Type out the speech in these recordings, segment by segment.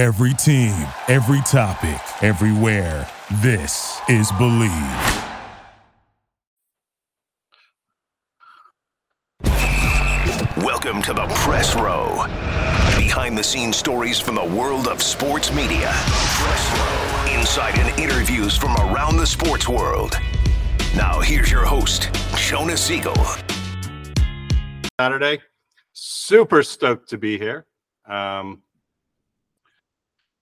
Every team, every topic, everywhere. This is Believe. Welcome to the press row. Behind the scenes stories from the world of sports media. Press row. Insight and interviews from around the sports world. Now, here's your host, Jonah Siegel. Saturday. Super stoked to be here. Um,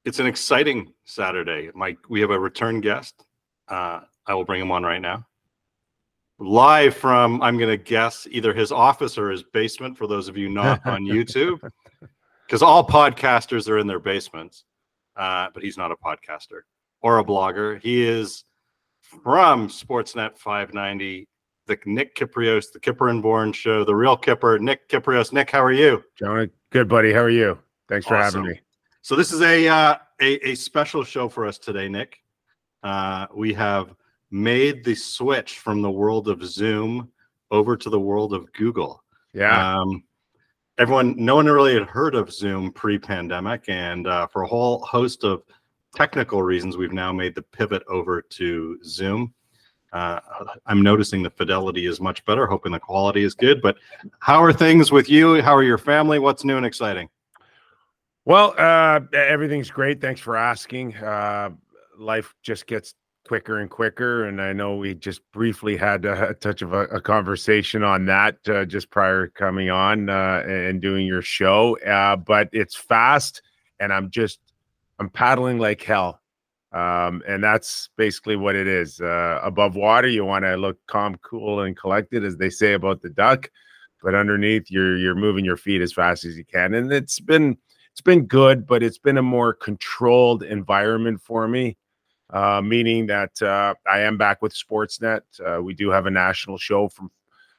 it's an exciting Saturday. Mike, we have a return guest. Uh, I will bring him on right now. Live from, I'm going to guess, either his office or his basement for those of you not on YouTube, because all podcasters are in their basements. Uh, but he's not a podcaster or a blogger. He is from Sportsnet 590, the Nick Kypreos, the Kyper and Bourne show, the real Kyper, Nick Kypreos. Nick, how are you? Jonah, good buddy. How are you? Thanks for Awesome. having me. So this is a uh, a, a special show for us today, Nick. Uh, we have made the switch from the world of Zoom over to the world of Google. Yeah. Um, everyone, no one really had heard of Zoom pre-pandemic, and uh, for a whole host of technical reasons, we've now made the pivot over to Zoom. Uh, I'm noticing the fidelity is much better, hoping the quality is good. But how are things with you? How are your family? What's new and exciting? Well, uh, everything's great. Thanks for asking. Uh, life just gets quicker and quicker, and I know we just briefly had a, a touch of a, a conversation on that uh, just prior coming on uh, and doing your show. Uh, but it's fast, and I'm just I'm paddling like hell. Um, and that's basically what it is. Uh, above water, you want to look calm, cool, and collected, as they say about the duck. But underneath, you're you're moving your feet as fast as you can, and it's been it's been good, but it's been a more controlled environment for me. Uh, meaning that uh, I am back with Sportsnet. Uh, we do have a national show from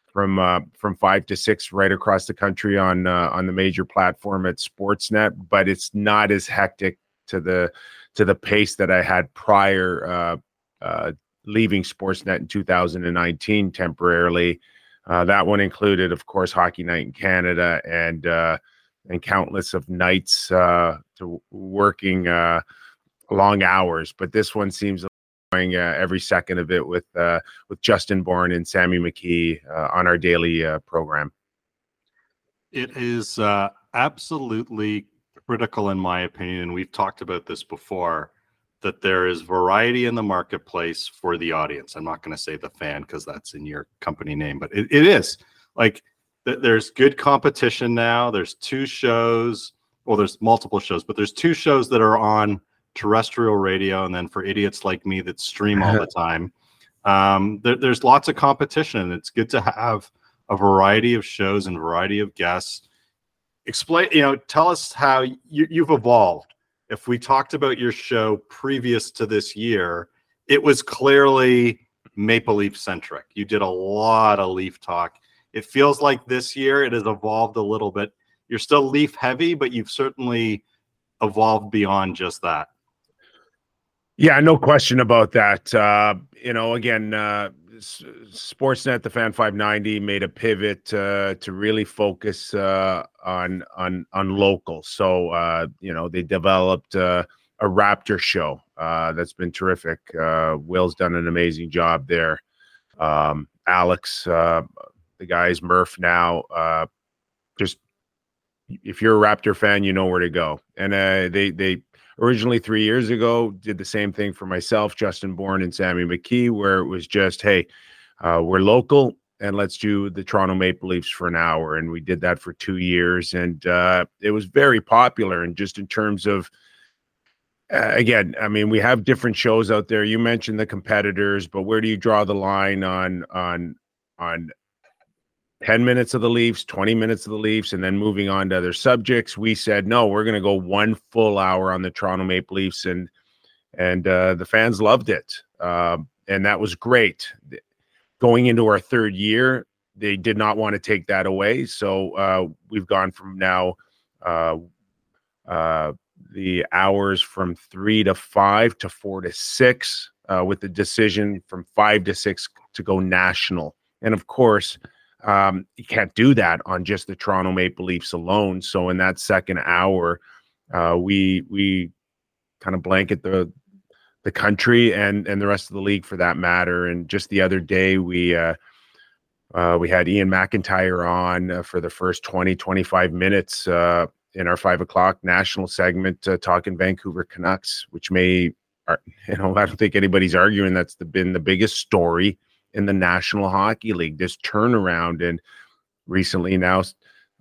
from uh, from five to six right across the country on uh, on the major platform at Sportsnet, but it's not as hectic to the to the pace that I had prior uh, uh, leaving Sportsnet in 2019 temporarily. Uh, that one included, of course, Hockey Night in Canada and uh, and countless of nights uh, to working uh, long hours. But this one seems going uh, every second of it with uh, with Justin Bourne and Sammy McKee uh, on our daily uh, program. It is absolutely critical, in my opinion, and we've talked about this before, that there is variety in the marketplace for the audience. I'm not going to say the fan because that's in your company name, but it, it is like there's good competition now. There's two shows, well, there's multiple shows, but there's two shows that are on terrestrial radio, and then for idiots like me that stream all the time, um, there, there's lots of competition. and It's good to have a variety of shows and variety of guests. Explain, you know, tell us how you, you've evolved. If we talked about your show previous to this year, it was clearly Maple Leaf centric. You did a lot of Leaf talk. It feels like this year it has evolved a little bit. You're still Leaf heavy, but you've certainly evolved beyond just that. Yeah, no question about that. Uh, you know, again, uh, Sportsnet, the Fan 590, made a pivot uh, to really focus uh, on on on local. So, uh, you know, they developed uh, a Raptor show uh, that's been terrific. Uh, Will's done an amazing job there. Um, Alex, the guys, Murph now, uh, just if you're a Raptor fan, you know where to go. And uh, they they originally three years ago did the same thing for myself justin bourne and sammy mckee where it was just hey uh, we're local and let's do the toronto maple leafs for an hour. And we did that for two years and uh, it was very popular. And just in terms of uh, again i mean we have different shows out there. You mentioned the competitors but where do you draw the line on on on 10 minutes of the Leafs, 20 minutes of the Leafs, and then moving on to other subjects. We said, no, we're going to go one full hour on the Toronto Maple Leafs. And, and uh, the fans loved it. Uh, and that was great. Going into our third year, they did not want to take that away. So uh, we've gone from now uh, uh, the hours from three to five to four to six, uh, with the decision from five to six to go national. And of course, um, you can't do that on just the Toronto Maple Leafs alone. So in that second hour, uh, we we kind of blanket the the country and and the rest of the league for that matter. And just the other day, we uh, uh, we had Ian McIntyre on uh, for the first 20, 25 minutes uh, in our five o'clock national segment, uh, talking Vancouver Canucks, which may, you know, I don't think anybody's arguing that's the, been the biggest story in the National Hockey League. This turnaround and recently now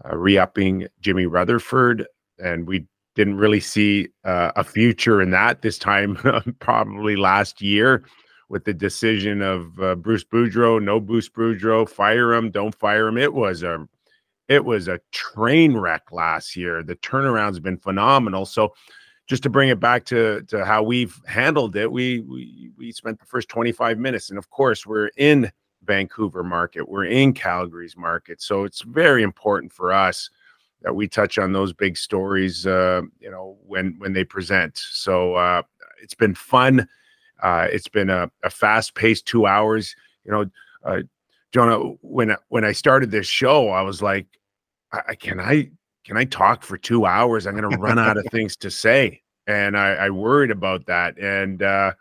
uh, re-upping Jimmy Rutherford, and we didn't really see uh, a future in that this time, probably last year with the decision of uh, Bruce Boudreau, no Bruce Boudreau, fire him, don't fire him. It was a it was a train wreck last year. The turnaround's been phenomenal. So just to bring it back to to how we've handled it, we we we spent the first 25 minutes, and of course we're in Vancouver market, we're in Calgary's market, so it's very important for us that we touch on those big stories, uh, you know, when when they present. So uh, it's been fun. Uh, it's been a, a fast paced two hours. You know, uh, Jonah, when when I started this show, I was like, I, can I can I talk for two hours? I'm going to run out of things to say, and I, I worried about that. And uh,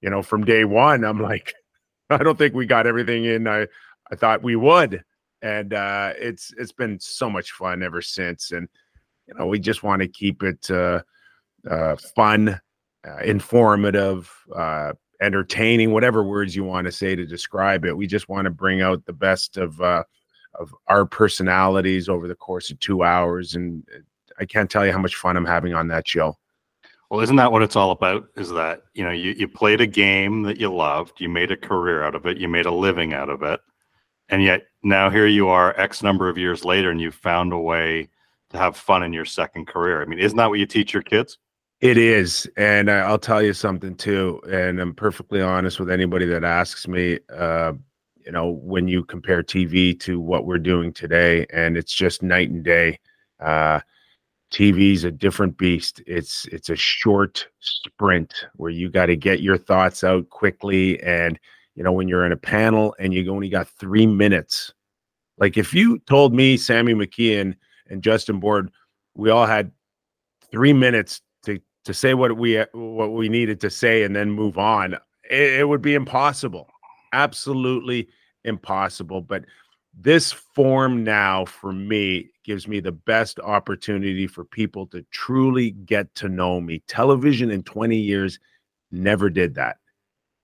you know, from day one, I'm like, I don't think we got everything in. I I thought we would, and uh, it's it's been so much fun ever since. And you know, we just want to keep it uh, uh, fun, uh, informative, uh, entertaining, whatever words you want to say to describe it. We just want to bring out the best of uh, of our personalities over the course of two hours. And I can't tell you how much fun I'm having on that show. Well, isn't that what it's all about? Is that, you know, you, you played a game that you loved, you made a career out of it, you made a living out of it. And yet now here you are X number of years later and you've found a way to have fun in your second career. I mean, isn't that what you teach your kids? It is. And I'll tell you something too. And I'm perfectly honest with anybody that asks me. Uh, you know, when you compare TV to what we're doing today, and it's just night and day. Uh, TV's a different beast. It's it's a short sprint where you got to get your thoughts out quickly, and you know when you're in a panel and you only got three minutes. Like if you told me, Sammy McKeon and Justin Bourne, we all had three minutes to to say what we what we needed to say and then move on, it, it would be impossible. Absolutely impossible. But this form now for me gives me the best opportunity for people to truly get to know me. Television in 20 years never did that.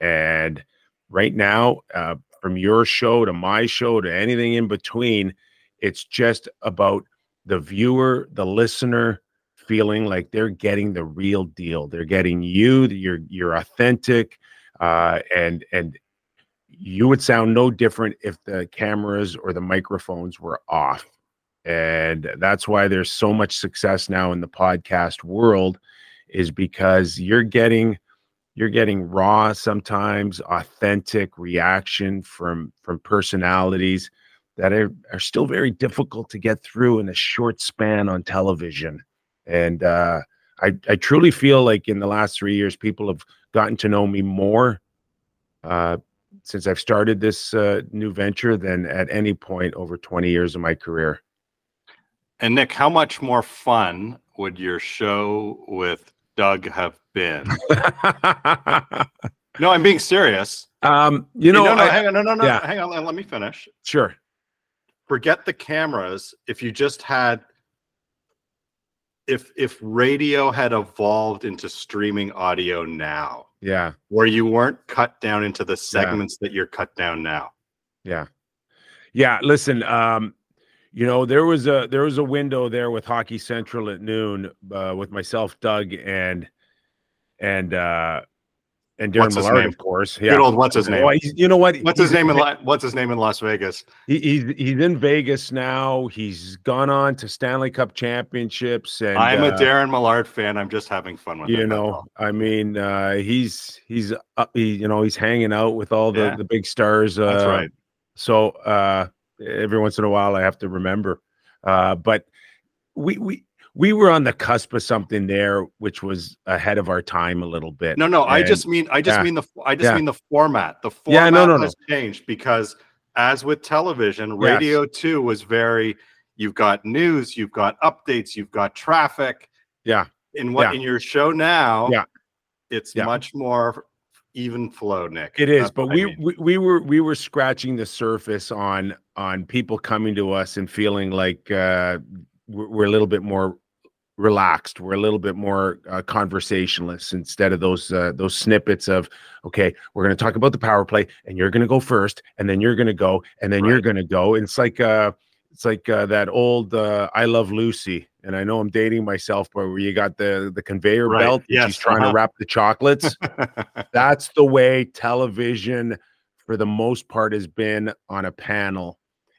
And right now, uh, from your show to my show to anything in between, it's just about the viewer, the listener feeling like they're getting the real deal. They're getting you, you're you're authentic, uh, and and you would sound no different if the cameras or the microphones were off. And that's why there's so much success now in the podcast world is because you're getting you're getting raw sometimes authentic reaction from from personalities that are, are still very difficult to get through in a short span on television and uh, I, I truly feel like in the last three years people have gotten to know me more uh, since I've started this uh, new venture than at any point over 20 years of my career. And Nick, how much more fun would your show with Doug have been? no, I'm being serious. Um, you know, no, no, I, hang on, no, no, no, yeah. hang on, let me finish. Sure. Forget the cameras. If you just had, if if radio had evolved into streaming audio now, yeah. Where you weren't cut down into the segments yeah. that you're cut down now. Yeah. Yeah. Listen, um, you know, there was a there was a window there with Hockey Central at noon uh, with myself, Doug, and and uh and Darren what's Millard, of course. Yeah. Good old what's his name? you know what? What's his name in La- What's his name in Las Vegas? He, he's he's in Vegas now. He's gone on to Stanley Cup championships. And I'm a uh, Darren Millard fan. I'm just having fun with. You know, I mean, uh, he's he's uh, he, you know he's hanging out with all the yeah. the big stars. Uh, That's right. So uh, every once in a while, I have to remember. Uh, but we we we were on the cusp of something there which was ahead of our time a little bit. No, no, and, I just mean I just yeah, mean the I just yeah. mean the format. The format yeah, no, no, has no. changed because as with television, radio yes. too was very you've got news, you've got updates, you've got traffic. Yeah. in what Yeah. in your show now, Yeah. it's much more even flow, Nick. It is, That's but I we, mean. we we were we were scratching the surface on on people coming to us and feeling like uh, we're a little bit more relaxed. We're a little bit more uh, conversationalist instead of those uh, those snippets of okay, we're going to talk about the power play, and you're going to go first, and then you're going to go, and then you're going to go. And It's like uh, it's like uh, that old uh, "I Love Lucy," and I know I'm dating myself, but where you got the the conveyor Right, belt, yes, she's trying uh-huh. to wrap the chocolates that's the way television for the most part has been on a panel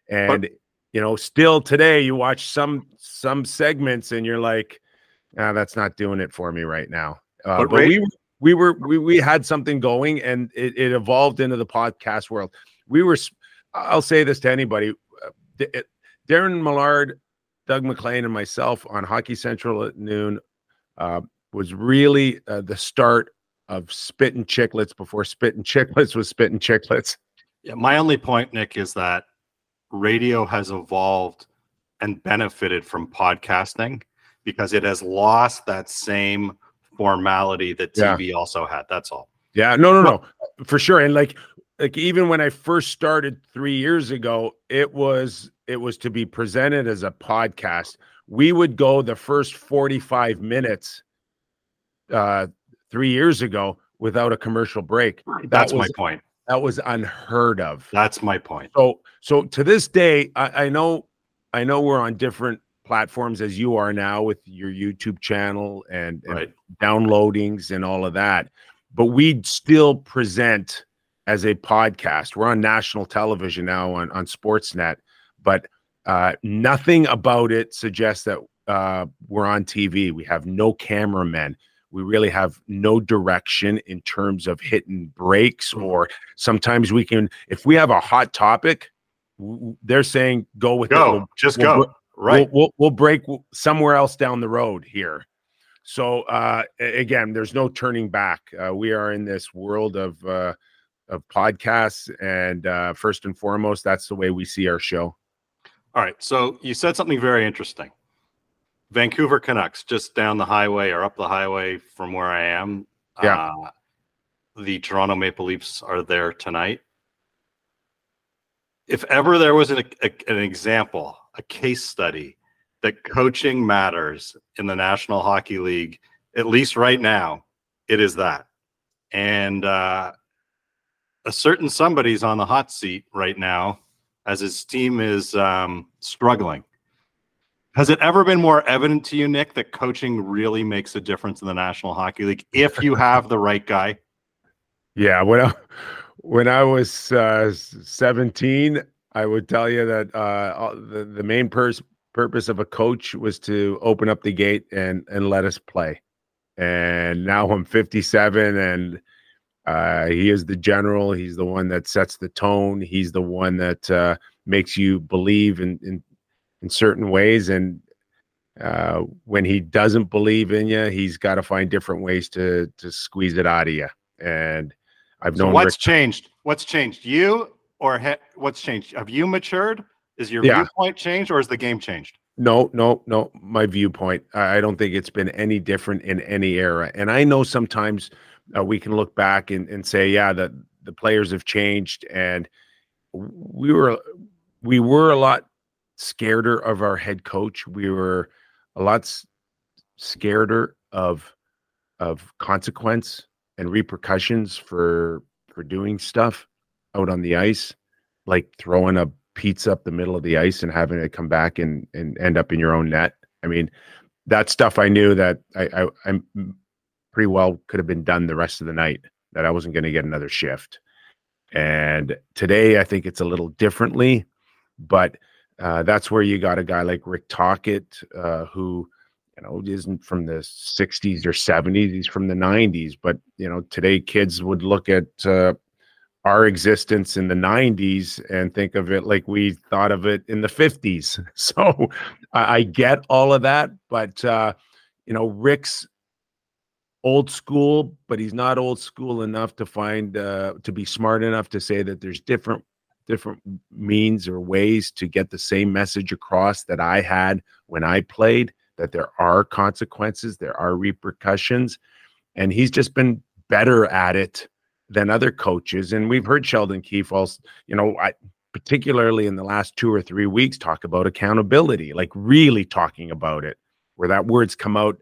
and you know still today you watch some some segments and you're like ah, that's not doing it for me right now uh, But but we we were we, we had something going and it, it evolved into the podcast world we were i'll say this to anybody uh, it- darren millard doug maclean and myself on hockey central at noon uh, was really uh, the start of spitting chicklets before spitting chicklets was spitting chicklets. Yeah, my only point, Nick, is that radio has evolved and benefited from podcasting because it has lost that same formality that Yeah. TV also had. That's all. Yeah, no, no, no, for sure. And like, like even when I first started three years ago, it was it was to be presented as a podcast. We would go the first forty five minutes, uh, three years ago without a commercial break. That That's my point. That was unheard of. That's my point. So so to this day, I, I know I know we're on different platforms as you are now with your YouTube channel and, and Right. downloadings and all of that. But we still present as a podcast. We're on national television now on, on Sportsnet, but uh, nothing about it suggests that uh, we're on TV. We have no cameramen. We really have no direction in terms of hitting breaks, or sometimes we can, if we have a hot topic, they're saying go with it. Go. We'll- Just we'll go. Right. We'll, we'll, we'll break somewhere else down the road here. So uh, again, there's no turning back. Uh, we are in this world of uh, of podcasts, and uh, first and foremost, that's the way we see our show. All right. So you said something very interesting. Vancouver Canucks, just down the highway or up the highway from where I am. Yeah. Uh, the Toronto Maple Leafs are there tonight. If ever there was an, a, an example, a case study that coaching matters in the National Hockey League, at least right now, it is that. And uh, a certain somebody's on the hot seat right now as his team is um, struggling. Has it ever been more evident to you, Nick, that coaching really makes a difference in the National Hockey League if you have the right guy? Yeah, when I, when I was uh, 17, I would tell you that uh, the the main pers- purpose of a coach was to open up the gate and and let us play. And now I'm 57, and uh, he is the general. He's the one that sets the tone. He's the one that uh, makes you believe in in, in certain ways. And uh, when he doesn't believe in you, he's got to find different ways to to squeeze it out of you. And I've So known what's Rick changed? What's changed? You or ha- what's changed? Have you matured? Is your Yeah. viewpoint changed or is the game changed? No, no, no. My viewpoint. I I don't think it's been any different in any era. And I know sometimes uh, we can look back and, and say, yeah, that the players have changed, and we were we were a lot scareder of our head coach. We were a lot scareder of of consequence and repercussions for for doing stuff out on the ice, like throwing a pizza up the middle of the ice and having it come back and and end up in your own net. I mean, that stuff I knew that I, I I'm mm, pretty well could have been done the rest of the night. That I wasn't going to get another shift. And today, I think it's a little differently, but uh, that's where you got a guy like Rick Tocchet, uh, who you know isn't from the 60s or 70s; he's from the 90s. But you know, today kids would look at uh, our existence in the 90s and think of it like we thought of it in the 50s. So I, I get all of that, but uh, you know, Rick's old school, but he's not old school enough to find uh, to be smart enough to say that there's different different means or ways to get the same message across that I had when I played that there are consequences, there are repercussions, and he's just been better at it than other coaches. And we've heard Sheldon Keefe also, you know, I, particularly in the last two or three weeks, talk about accountability, like really talking about it, where that word's come out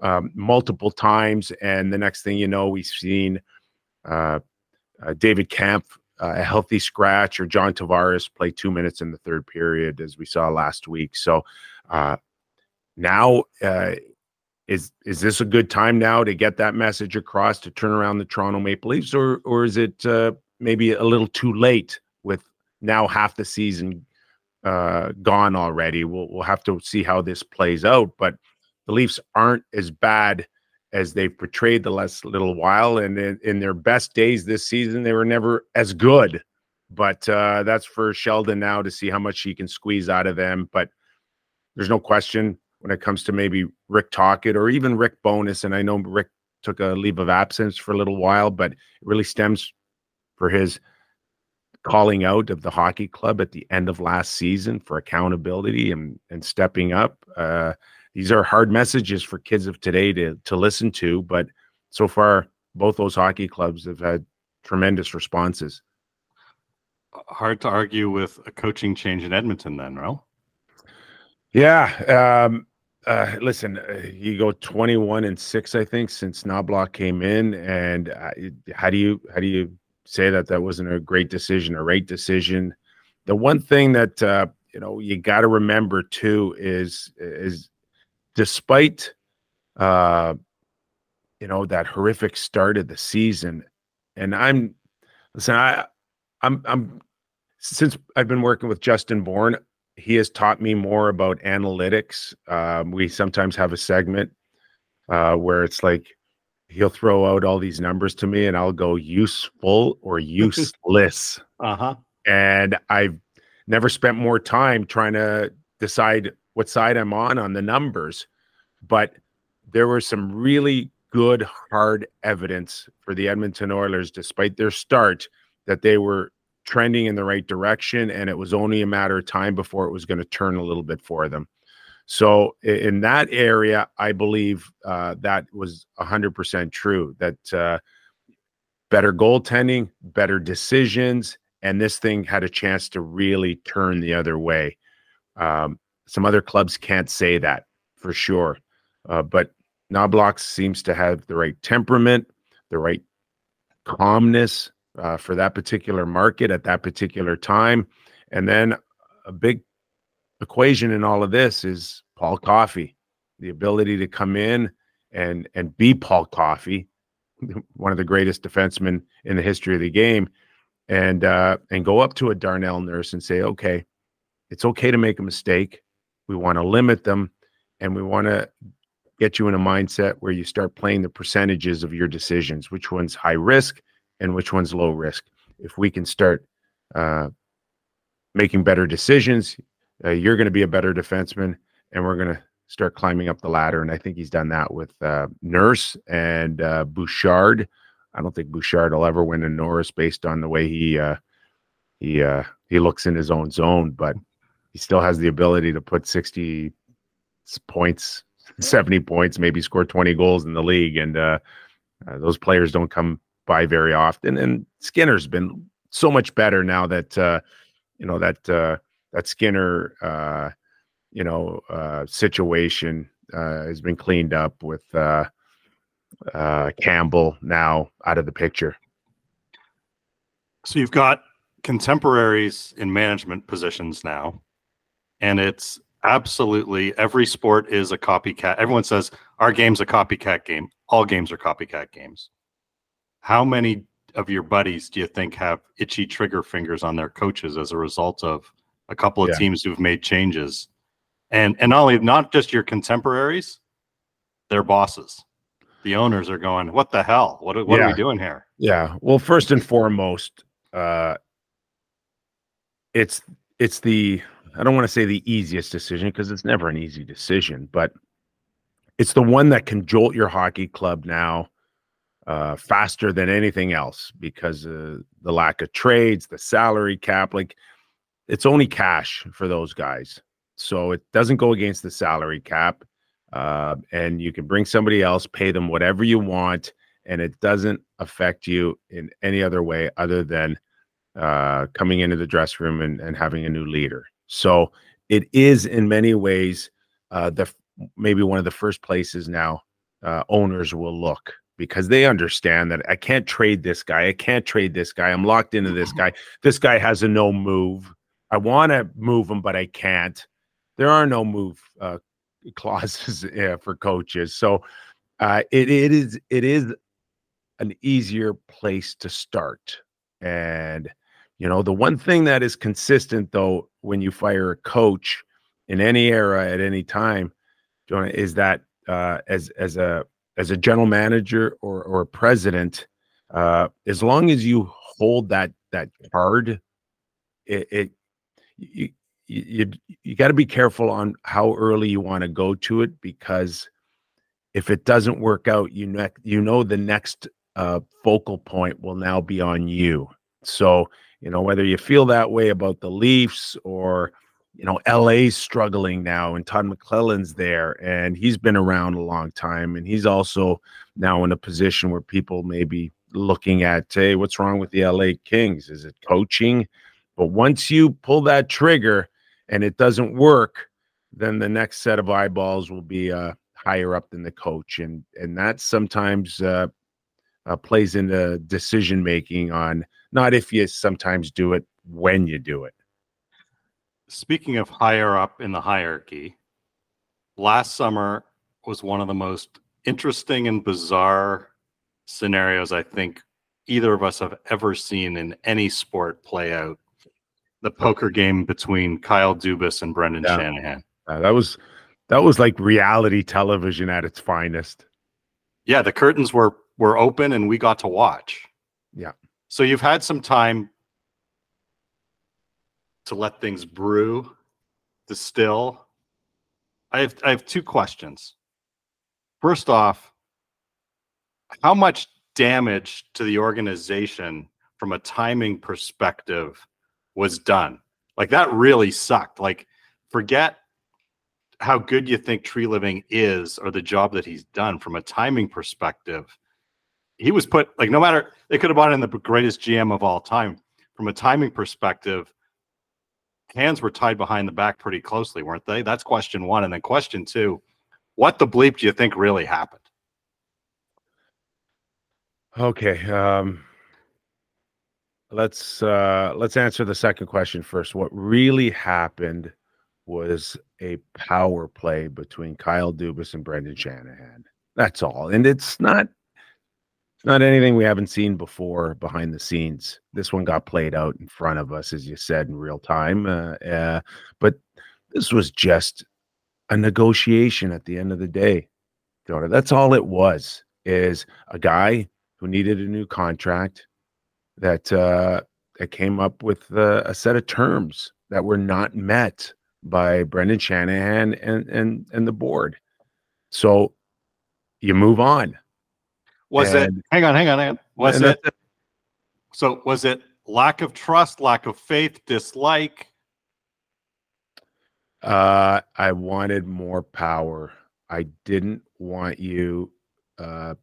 um, multiple times. And the next thing you know, we've seen uh, uh, David Kampf uh, a healthy scratch or John Tavares play two minutes in the third period, as we saw last week. So uh, now, uh, is is this a good time now to get that message across to turn around the Toronto Maple Leafs, or or is it uh, maybe a little too late with now half the season uh, gone already? We'll we'll have to see how this plays out, but the Leafs aren't as bad as they've portrayed the last little while. And in, in, their best days this season, they were never as good. But uh, that's for Sheldon now to see how much he can squeeze out of them. But there's no question when it comes to maybe Rick Tocchet or even Rick Bowness. And I know Rick took a leave of absence for a little while, but it really stems for his calling out of the hockey club at the end of last season for accountability and, and stepping up. Uh, these are hard messages for kids of today to to listen to, but so far both those hockey clubs have had tremendous responses. Hard to argue with a coaching change in Edmonton, then, right? Yeah. Um, uh, listen, uh, you go 21 and six, I think, since Knoblauch came in, and uh, how do you how do you say that that wasn't a great decision, a right decision? The one thing that uh, you know you got to remember too is is despite uh you know that horrific start of the season and i'm listen i i'm i'm since i've been working with justin bourne he has taught me more about analytics. Um, we sometimes have a segment uh, where it's like he'll throw out all these numbers to me and i'll go useful or useless. Uh-huh. And i've never spent more time trying to decide what side I'm on on the numbers, but there was some really good hard evidence for the Edmonton Oilers, despite their start, that they were trending in the right direction, and it was only a matter of time before it was going to turn a little bit for them. So in that area, I believe uh, that was 100% true. That uh, better goaltending, better decisions, and this thing had a chance to really turn the other way. Um, some other clubs can't say that for sure. Uh, but Knoblauch seems to have the right temperament, the right calmness uh, for that particular market at that particular time. And then a big equation in all of this is Paul Coffey, the ability to come in and and be Paul Coffey, one of the greatest defensemen in the history of the game, and uh, and go up to a Darnell Nurse and say, okay, it's okay to make a mistake. We want to limit them and we want to get you in a mindset where you start playing the percentages of your decisions, which one's high risk and which one's low risk. If we can start uh, making better decisions, uh, you're going to be a better defenseman, and we're going to start climbing up the ladder. And I think he's done that with uh, Nurse and uh, Bouchard. I don't think Bouchard will ever win a Norris based on the way he uh, he uh, he looks in his own zone, but he still has the ability to put 60 points, 70 points, maybe score 20 goals in the league. And uh, uh, those players don't come by very often. And Skinner's been so much better now that, uh, you know, that, uh, that Skinner, uh, you know, uh, situation has been cleaned up with Campbell now out of the picture. So you've got contemporaries in management positions now and it's absolutely every sport is a copycat. Everyone says our game's a copycat game. All games are copycat games. How many of your buddies do you think have itchy trigger fingers on their coaches as a result of a couple of yeah. teams who've made changes? And and not only not just your contemporaries, their bosses. The owners are going, "What the hell? What what yeah. are we doing here?" Yeah. Well, first and foremost, uh it's it's the I don't want to say the easiest decision because it's never an easy decision, but it's the one that can jolt your hockey club now uh, faster than anything else because the lack of trades, the salary cap. Like it's only cash for those guys. So it doesn't go against the salary cap. uh, and you can bring somebody else, pay them whatever you want, and it doesn't affect you in any other way other than uh, coming into the dressing room and, and having a new leader. So it is in many ways uh, the maybe one of the first places now uh, owners will look because they understand that I can't trade this guy. I can't trade this guy. I'm locked into this guy. This guy has a no move. I want to move him, but I can't. There are no move uh, clauses for coaches, so uh, it it is it is an easier place to start. And you know, the one thing that is consistent though when you fire a coach in any era at any time, Jonah, is that uh, as as a as a general manager or or a president, uh, as long as you hold that that card, it, it you you you got to be careful on how early you want to go to it because if it doesn't work out, you know you know the next uh, focal point will now be on you. So you know whether you feel that way about the Leafs or you know, LA's struggling now and Todd McLellan's there and he's been around a long time and he's also now in a position where people may be looking at, hey, what's wrong with the LA Kings? Is it coaching? But once you pull that trigger and it doesn't work, then the next set of eyeballs will be uh, higher up than the coach, and and that sometimes uh, uh, plays into decision making on not if you sometimes do it, when you do it speaking of higher up in the hierarchy, last summer was one of the most interesting and bizarre scenarios I think either of us have ever seen in any sport play out. The poker game between Kyle Dubas and Brendan yeah. Shanahan. Uh, that was that was like reality television at its finest. Yeah, the curtains were were open and we got to watch. Yeah. So you've had some time to let things brew, distill. I have I have two questions. First off, how much damage to the organization from a timing perspective was done? Like that really sucked. Like forget how good you think Treliving is or the job that he's done from a timing perspective. He was put like no matter they could have bought in the greatest GM of all time. From a timing perspective, hands were tied behind the back pretty closely, weren't they? That's question one. And then question two, what the bleep do you think really happened? Okay. Um, let's uh, let's answer the second question first. What really happened was a power play between Kyle Dubas and Brendan Shanahan. That's all. And it's not it's not anything we haven't seen before behind the scenes. This one got played out in front of us, as you said, in real time. Uh, uh, but this was just a negotiation at the end of the day. That's all it was. Is a guy who needed a new contract that uh, that came up with uh, a set of terms that were not met by Brendan Shanahan and and and the board. So you move on was and, it? Hang on, hang on, hang on. Was it? So was it lack of trust, lack of faith, dislike? Uh, I wanted more power. I didn't want you uh,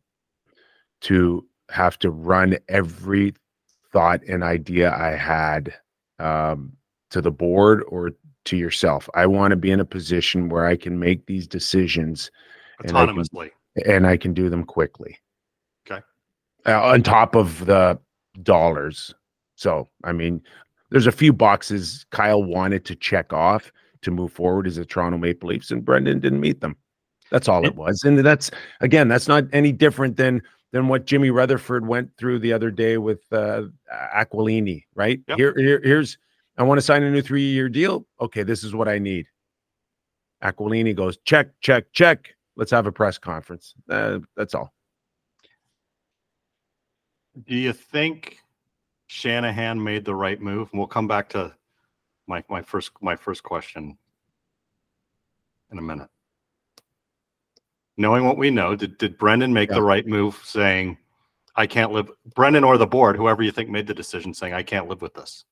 to have to run every thought and idea I had um, to the board or to yourself. I want to be in a position where I can make these decisions autonomously and I can, and I can do them quickly uh, on top of the dollars. So, I mean, there's a few boxes Kyle wanted to check off to move forward as the Toronto Maple Leafs, and Brendan didn't meet them. That's all it was. And that's again, that's not any different than than what Jimmy Rutherford went through the other day with uh, Aquilini, right? Yep. Here, here, here's I want to sign a new three-year deal. Okay, this is what I need. Aquilini goes, check, check, check. Let's have a press conference. Uh, that's all. Do you think Shanahan made the right move? And we'll come back to my my first my first question in a minute. Knowing what we know, did did Brendan make yeah. the right move saying I can't live Brendan or the board, whoever you think made the decision saying I can't live with this?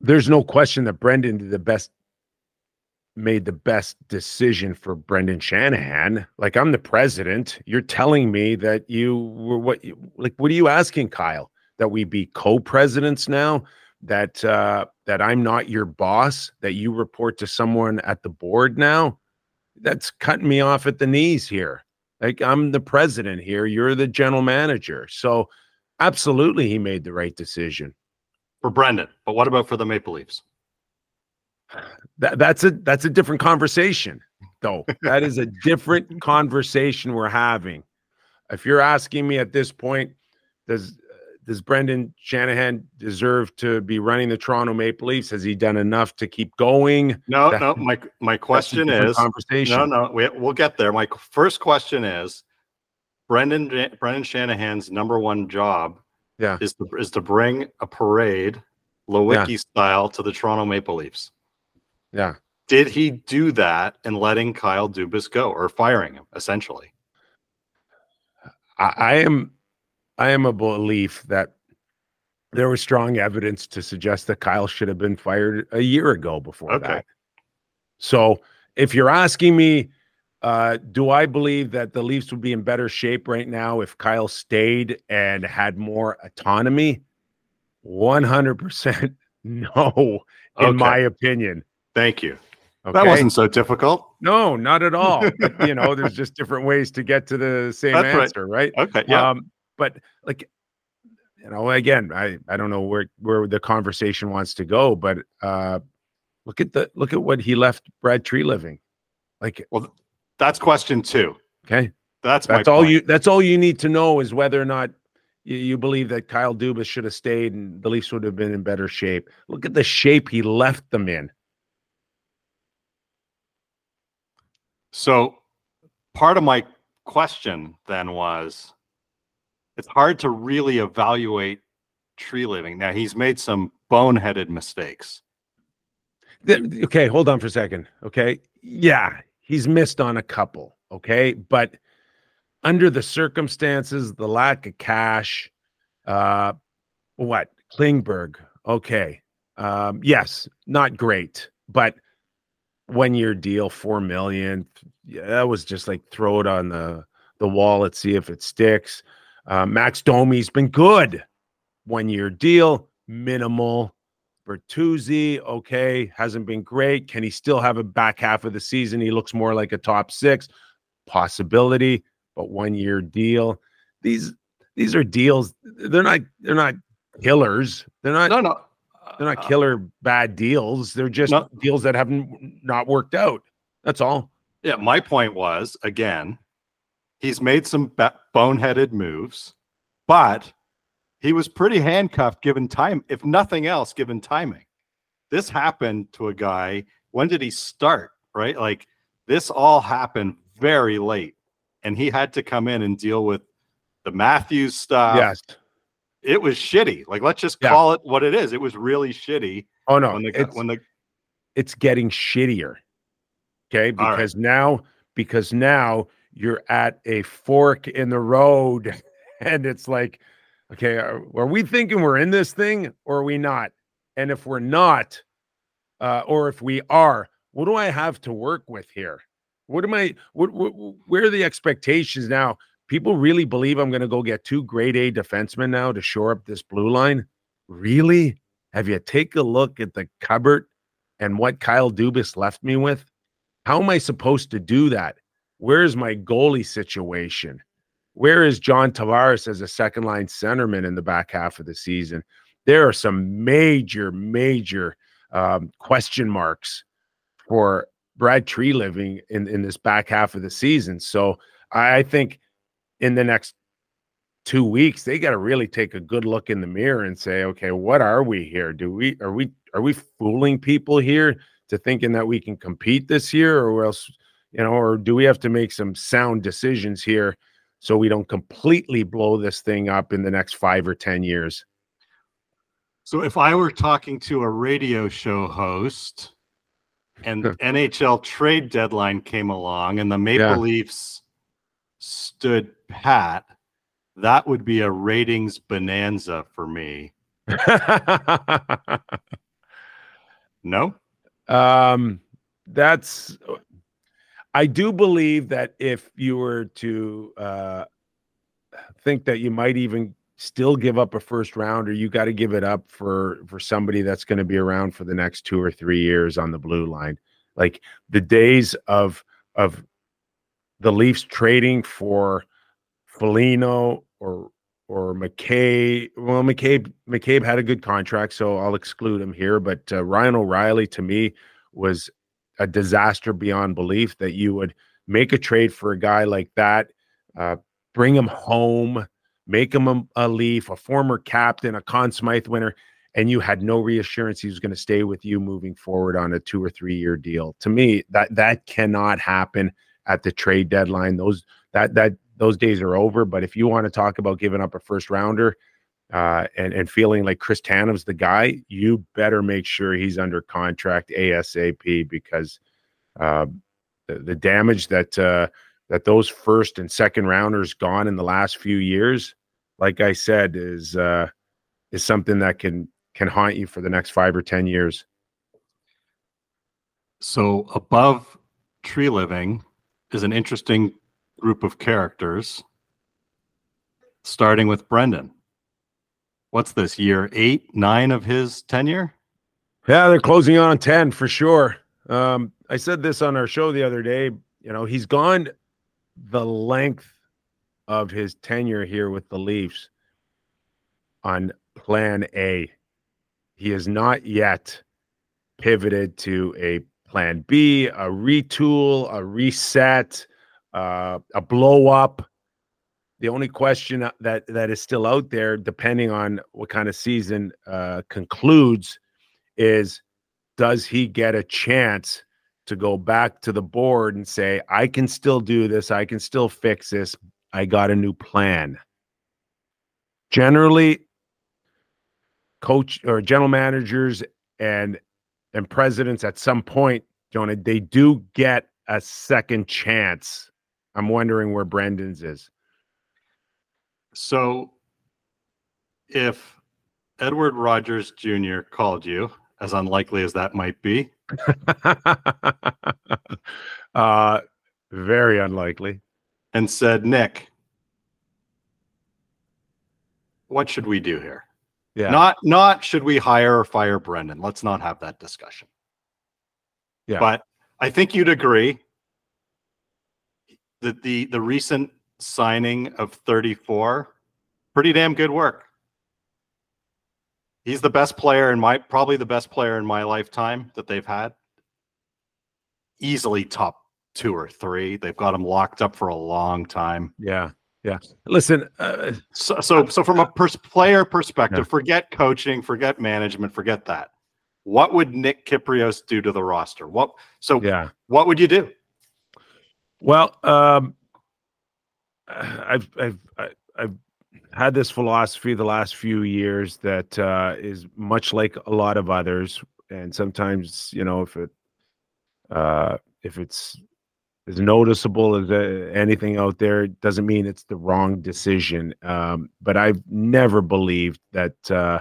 There's no question that Brendan did the best made the best decision for Brendan Shanahan. Like I'm the president. You're telling me that you were what like what are you asking, Kyle? That we be co-presidents now? That uh that I'm not your boss, that you report to someone at the board now? That's cutting me off at the knees here. Like I'm the president here, you're the general manager. So absolutely he made the right decision. For Brendan. But what about for the Maple Leafs? That, that's a that's a different conversation though. That is a different conversation we're having. If you're asking me at this point does does brendan shanahan deserve to be running the toronto maple leafs? Has he done enough to keep going? No that, no my my question is conversation. no no we, we'll get there. My first question is brendan brendan shanahan's number one job yeah. is to, is to bring a parade Lewicki yeah. style to the toronto maple leafs yeah. Did he do that in letting Kyle Dubas go or firing him essentially? I, I am I am a belief that there was strong evidence to suggest that Kyle should have been fired a year ago before okay. that. So if you're asking me, uh, do I believe that the Leafs would be in better shape right now if Kyle stayed and had more autonomy? 100% no, in okay. my opinion. Thank you. Okay. That wasn't so difficult. No, not at all. but, you know, there's just different ways to get to the same That's answer, right. right? Okay. Yeah. Um, but like, you know, again, I I don't know where where the conversation wants to go, but uh, look at the look at what he left Brad Treliving. Like, well, that's question two. Okay. That's that's all point. you that's all you need to know is whether or not you, you believe that Kyle Dubas should have stayed and the Leafs would have been in better shape. Look at the shape he left them in. So part of my question then was it's hard to really evaluate Treliving. Now he's made some boneheaded mistakes. Okay, hold on for a second. Okay. Yeah, he's missed on a couple. Okay. But under the circumstances, the lack of cash, uh, what? Klingberg. Okay. Um, yes, not great, but one year deal, four million. Yeah, that was just like throw it on the the wall. Let's see if it sticks. Uh, Max Domi's been good. One year deal, minimal. Bertuzzi, okay, hasn't been great. Can he still have a back half of the season? He looks more like a top six possibility, but one year deal. These these are deals. They're not they're not killers. They're not. No, no. They're not uh, killer bad deals. They're just no, deals that haven't not worked out. That's all. Yeah, my point was again, he's made some boneheaded moves, but he was pretty handcuffed given time, if nothing else, given timing. This happened to a guy. When did he start? Right? Like this all happened very late, and he had to come in and deal with the Matthews stuff. Yes it was shitty. Like let's just yeah. call it what it is. It was really shitty. Oh no, when the it's, when the it's getting shittier. Okay, because right. now because now you're at a fork in the road, and it's like, okay, are, are we thinking we're in this thing or are we not? And if we're not, uh, or if we are, what do I have to work with here? What am I? What, what where are the expectations now? People really believe I'm going to go get two grade A defensemen now to shore up this blue line? Really? Have you take a look at the cupboard and what Kyle Dubas left me with? How am I supposed to do that? Where's my goalie situation? Where is John Tavares as a second line centerman in the back half of the season? There are some major, major um, question marks for Brad Treliving in, in this back half of the season. So I think in the next two weeks, they got to really take a good look in the mirror and say, okay, what are we here? Do we are we are we fooling people here to thinking that we can compete this year, or else, you know, or do we have to make some sound decisions here so we don't completely blow this thing up in the next five or ten years? So if I were talking to a radio show host and NHL trade deadline came along and the Maple yeah. Leafs stood pat, that would be a ratings bonanza for me. no? Um that's I do believe that if you were to uh, think that you might even still give up a first rounder, you got to give it up for for somebody that's going to be around for the next two or three years on the blue line. Like the days of of the Leafs trading for Foligno or or McCabe. Well, McCabe McCabe had a good contract, so I'll exclude him here. But uh, Ryan O'Reilly to me was a disaster beyond belief that you would make a trade for a guy like that, uh, bring him home, make him a, a, Leaf, a former captain, a Conn Smythe winner, and you had no reassurance he was going to stay with you moving forward on a two or three year deal. To me, that that cannot happen at the trade deadline. Those that that those days are over. But if you want to talk about giving up a first rounder, uh, and and feeling like Chris Tanev's the guy, you better make sure he's under contract ASAP because uh, the, the, damage that uh, that those first and second rounders gone in the last few years, like I said, is uh, is something that can can haunt you for the next five or ten years. So above Treliving is an interesting group of characters, starting with Brendan what's this year eight, nine of his tenure? Yeah, they're closing on 10 for sure. Um, I said this on our show the other day. You know, he's gone the length of his tenure here with the Leafs on plan A. He has not yet pivoted to a plan B, a retool, a reset, uh, a blow up. The only question that that is still out there, depending on what kind of season uh, concludes, is does he get a chance to go back to the board and say, "I can still do this. I can still fix this. I got a new plan." Generally, coach or general managers and and presidents at some point, Jonah, they do get a second chance. I'm wondering where Brendan's is. So, if Edward Rogers Jr. called you, as unlikely as that might be, uh, very unlikely, and said, Nick, what should we do here? Yeah. Not not should we hire or fire Brendan. Let's not have that discussion. Yeah. But I think you'd agree that the the recent signing of 34, pretty damn good work. He's the best player in my probably the best player in my lifetime that they've had. Easily top two or three. They've got him locked up for a long time. Yeah. Yeah. Listen, uh, so, so so from a pers- player perspective, yeah. forget coaching, forget management, forget that. What would Nick Kypreos do to the roster? What so yeah. what would you do? Well, um, I've I've I've had this philosophy the last few years that uh, is much like a lot of others, and sometimes you know if it uh, if it's as noticeable as uh, anything out there it doesn't mean it's the wrong decision. Um, but I've never believed that uh,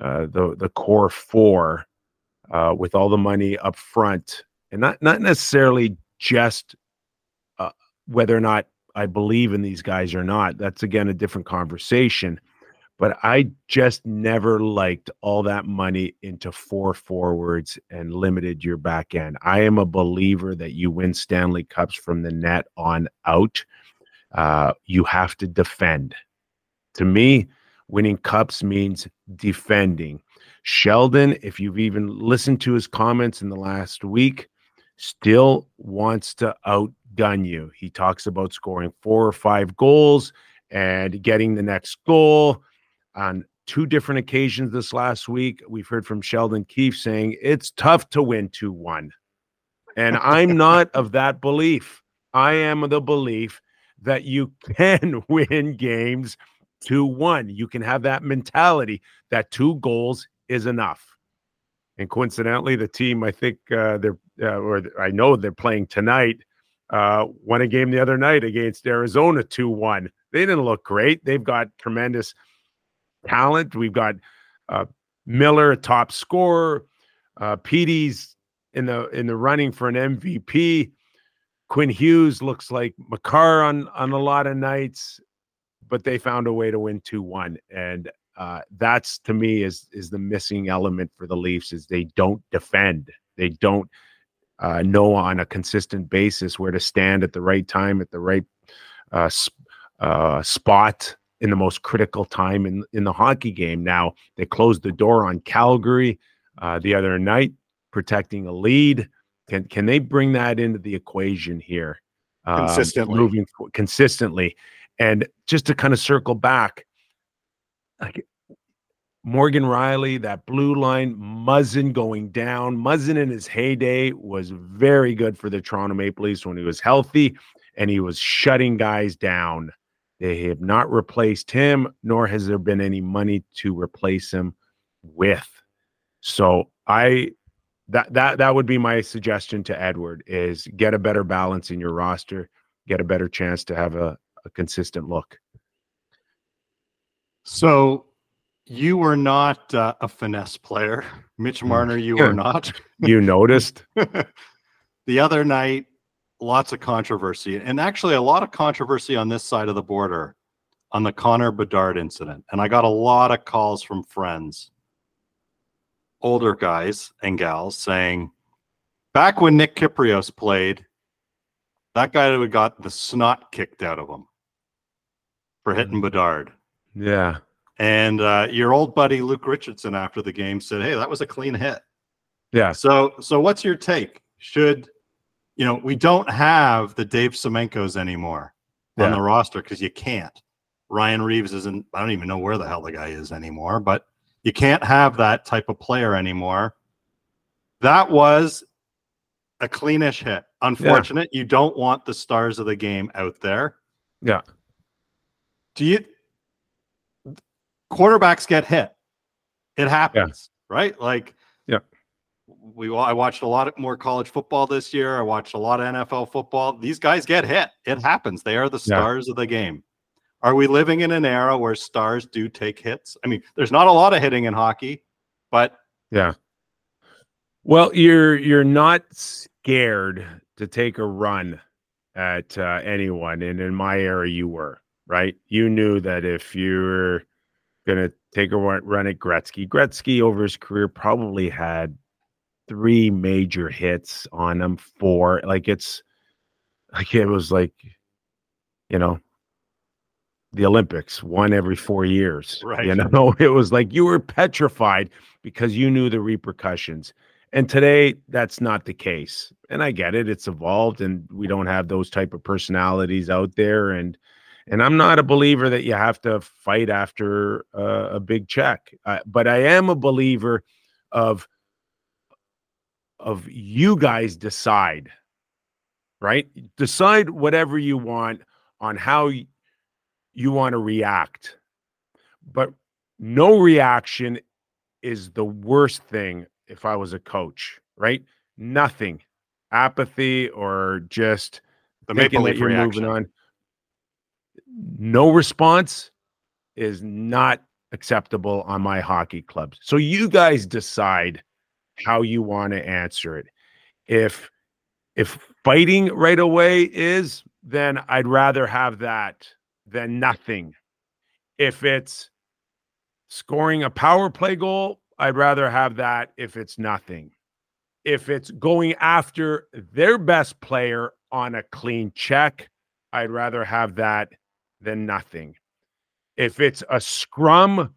uh, the the core four, uh, with all the money up front, and not not necessarily just whether or not I believe in these guys or not. That's again a different conversation. But I just never liked all that money into four forwards and limited your back end. I am a believer that you win Stanley Cups from the net on out. Uh, you have to defend. To me, winning cups means defending. Sheldon, if you've even listened to his comments in the last week, still wants to outgun you. He talks about scoring four or five goals and getting the next goal on two different occasions this last week. We've heard from Sheldon Keefe saying it's tough to win 2 1. And I'm not of that belief. I am of the belief that you can win games 2 1. You can have that mentality that two goals is enough. And coincidentally, the team I think uh, they're uh, or I know they're playing tonight, uh, won a game the other night against Arizona 2 1. They didn't look great. They've got tremendous talent. We've got uh, Miller, top scorer. Uh, Petey's in the in the running for an MVP. Quinn Hughes looks like Makar on on a lot of nights, but they found a way to win two one, and uh, that's to me is is the missing element for the Leafs is they don't defend, they don't uh, know on a consistent basis where to stand at the right time at the right uh, uh, spot in the most critical time in in the hockey game. Now they closed the door on Calgary uh, the other night, protecting a lead. Can can they bring that into the equation here? Um, consistently, moving consistently, and just to kind of circle back, like Morgan Rielly, that blue line, Muzzin going down. Muzzin in his heyday was very good for the Toronto Maple Leafs when he was healthy and he was shutting guys down. They have not replaced him, nor has there been any money to replace him with. So I that that that would be my suggestion to Edward is get a better balance in your roster, get a better chance to have a, a consistent look. So you were not uh, a finesse player, Mitch mm. Marner. You were not. you noticed the other night lots of controversy, and actually a lot of controversy on this side of the border on the Connor Bedard incident. And I got a lot of calls from friends, older guys and gals, saying, back when Nick Kypreos played, that guy would got the snot kicked out of him for hitting mm. Bedard. Yeah. And uh, your old buddy Luke Richardson after the game said, "Hey, that was a clean hit." Yeah. So, so what's your take? Should you know, we don't have the Dave Semenkos anymore yeah. on the roster because you can't. Ryan Reaves isn't, I don't even know where the hell the guy is anymore, but you can't have that type of player anymore. That was a cleanish hit. Unfortunate. Yeah. You don't want the stars of the game out there. Yeah. Do you quarterbacks get hit? It happens, yeah. right? Like yeah. we I watched a lot more college football this year. I watched a lot of NFL football. These guys get hit. It happens. They are the stars yeah. of the game. Are we living in an era where stars do take hits? I mean, there's not a lot of hitting in hockey, but yeah. Well, you're you're not scared to take a run at uh, anyone, and in my era, you were right. You knew that if you're going to take a run at Gretzky, Gretzky over his career probably had three major hits on him. Four, like it's like it was like, you know, the Olympics, one every four years. Right. You know, it was like you were petrified because you knew the repercussions. And today, that's not the case. And I get it; it's evolved, and we don't have those type of personalities out there. And and I'm not a believer that you have to fight after uh, a big check, uh, but I am a believer of of you guys decide, right? Decide whatever you want on how you want to react. But no reaction is the worst thing if I was a coach, right? Nothing. Apathy or just the maple leaf you're reaction. No response is not acceptable on my hockey clubs. So you guys decide how you want to answer it. If if fighting right away is, then I'd rather have that than nothing. If it's scoring a power play goal, I'd rather have that if it's nothing. If it's going after their best player on a clean check, I'd rather have that than nothing. If it's a scrum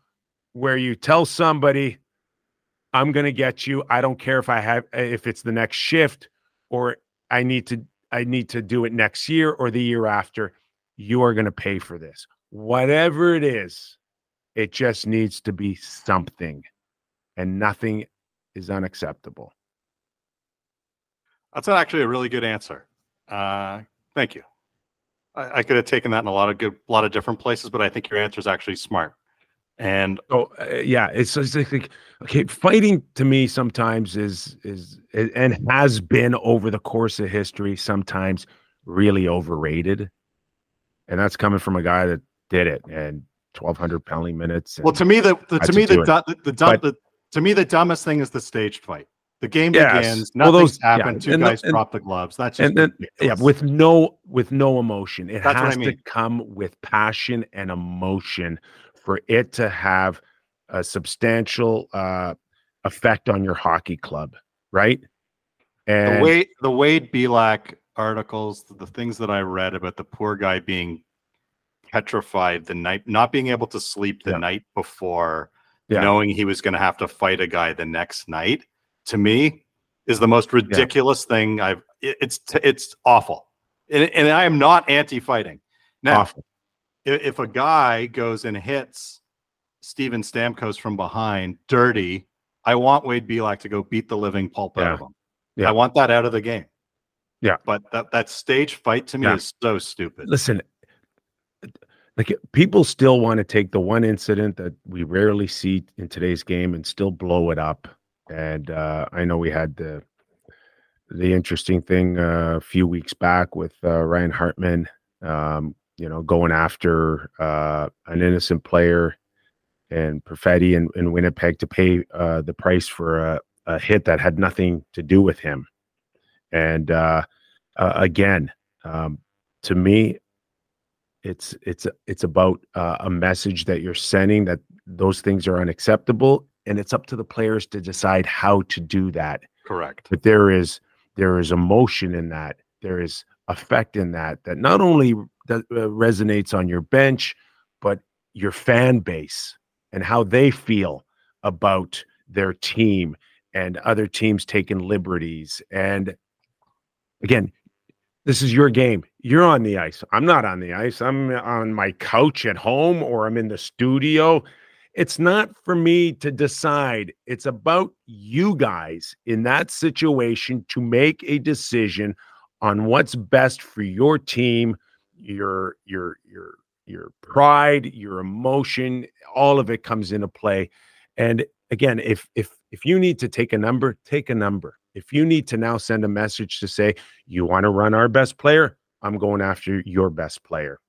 where you tell somebody, I'm going to get you. I don't care if I have if it's the next shift or I need to I need to do it next year or the year after. You are going to pay for this. Whatever it is, it just needs to be something and nothing is unacceptable. That's actually a really good answer. Uh, thank you. I, I, could have taken that in a lot of good, a lot of different places, but I think your answer is actually smart. And oh uh, yeah, it's, it's like okay, fighting to me sometimes is is and has been over the course of history sometimes really overrated, and that's coming from a guy that did it and 1200 penalty minutes. Well, to me, the, the to me the, the, the, dumb, the to me the dumbest thing is the staged fight. The game Yes. begins. Well, Nothing's those- yeah, happened. Two and the- guys and- drop the gloves. That's just and then yeah, with no with no emotion. It That's what I has to come with passion and emotion for it to have a substantial uh, effect on your hockey club, right? And the Wade the Wade Belak articles, the things that I read about the poor guy being petrified the night, not being able to sleep the Yeah. night before, Yeah. knowing he was going to have to fight a guy the next night, to me, is the most ridiculous thing I've. it- it's it's awful, and, and I am not anti-fighting. Now, awful. if a guy goes and hits Steven Stamkos from behind, dirty, I want Wade Belak to go beat the living pulp out of him. Yeah. I want that out of the game. Yeah. But that, that stage fight to me Yeah. is so stupid. Listen, like people still want to take the one incident that we rarely see in today's game and still blow it up. And uh, I know we had the the interesting thing uh, a few weeks back with uh, Ryan Hartman, um, you know, going after uh, an innocent player and Perfetti in, in Winnipeg to pay uh, the price for a, a hit that had nothing to do with him. And uh, again, um, to me, it's it's it's about a message that you're sending that those things are unacceptable, and it's up to the players to decide how to do that. Correct. But there is there is emotion in that. There is effect in that that not only that uh, resonates on your bench, but your fan base and how they feel about their team and other teams taking liberties. And again, this is your game. You're on the ice. I'm not on the ice. I'm on my couch at home or I'm in the studio. It's not for me to decide. It's about you guys in that situation to make a decision on what's best for your team, your your your your pride, your emotion, all of it comes into play. And again, if if if you need to take a number, take a number. If you need to now send a message to say you want to run our best player, I'm going after your best player.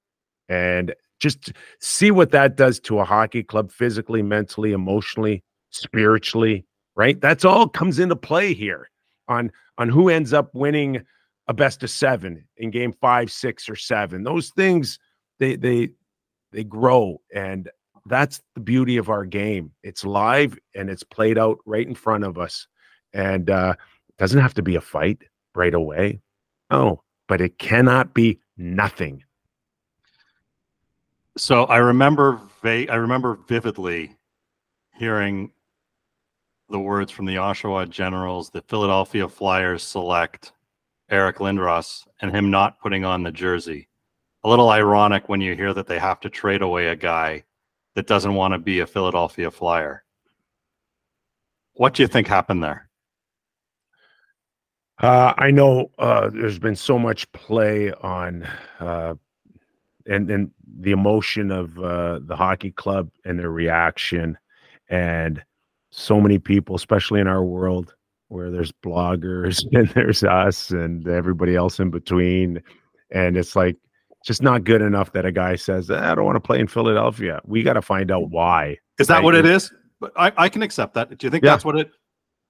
And just see what that does to a hockey club physically, mentally, emotionally, spiritually, right? That's all comes into play here on on who ends up winning a best of 7 in game 5, 6 or 7. Those things they they they grow and that's the beauty of our game. It's live and it's played out right in front of us. And uh doesn't have to be a fight right away. No, but it cannot be nothing. So I remember va- I remember vividly hearing the words from the Oshawa Generals, the Philadelphia Flyers select Eric Lindros and him not putting on the jersey. A little ironic when you hear that they have to trade away a guy that doesn't want to be a Philadelphia Flyer. What do you think happened there? Uh, I know uh, there's been so much play on uh, and and the emotion of uh, the hockey club and their reaction, and so many people, especially in our world where there's bloggers and there's us and everybody else in between, and it's like just not good enough that a guy says "Eh, I don't want to play in Philadelphia. We got to find out why. Is that Right. what it is? But I, I can accept that. Do you think Yeah. that's what it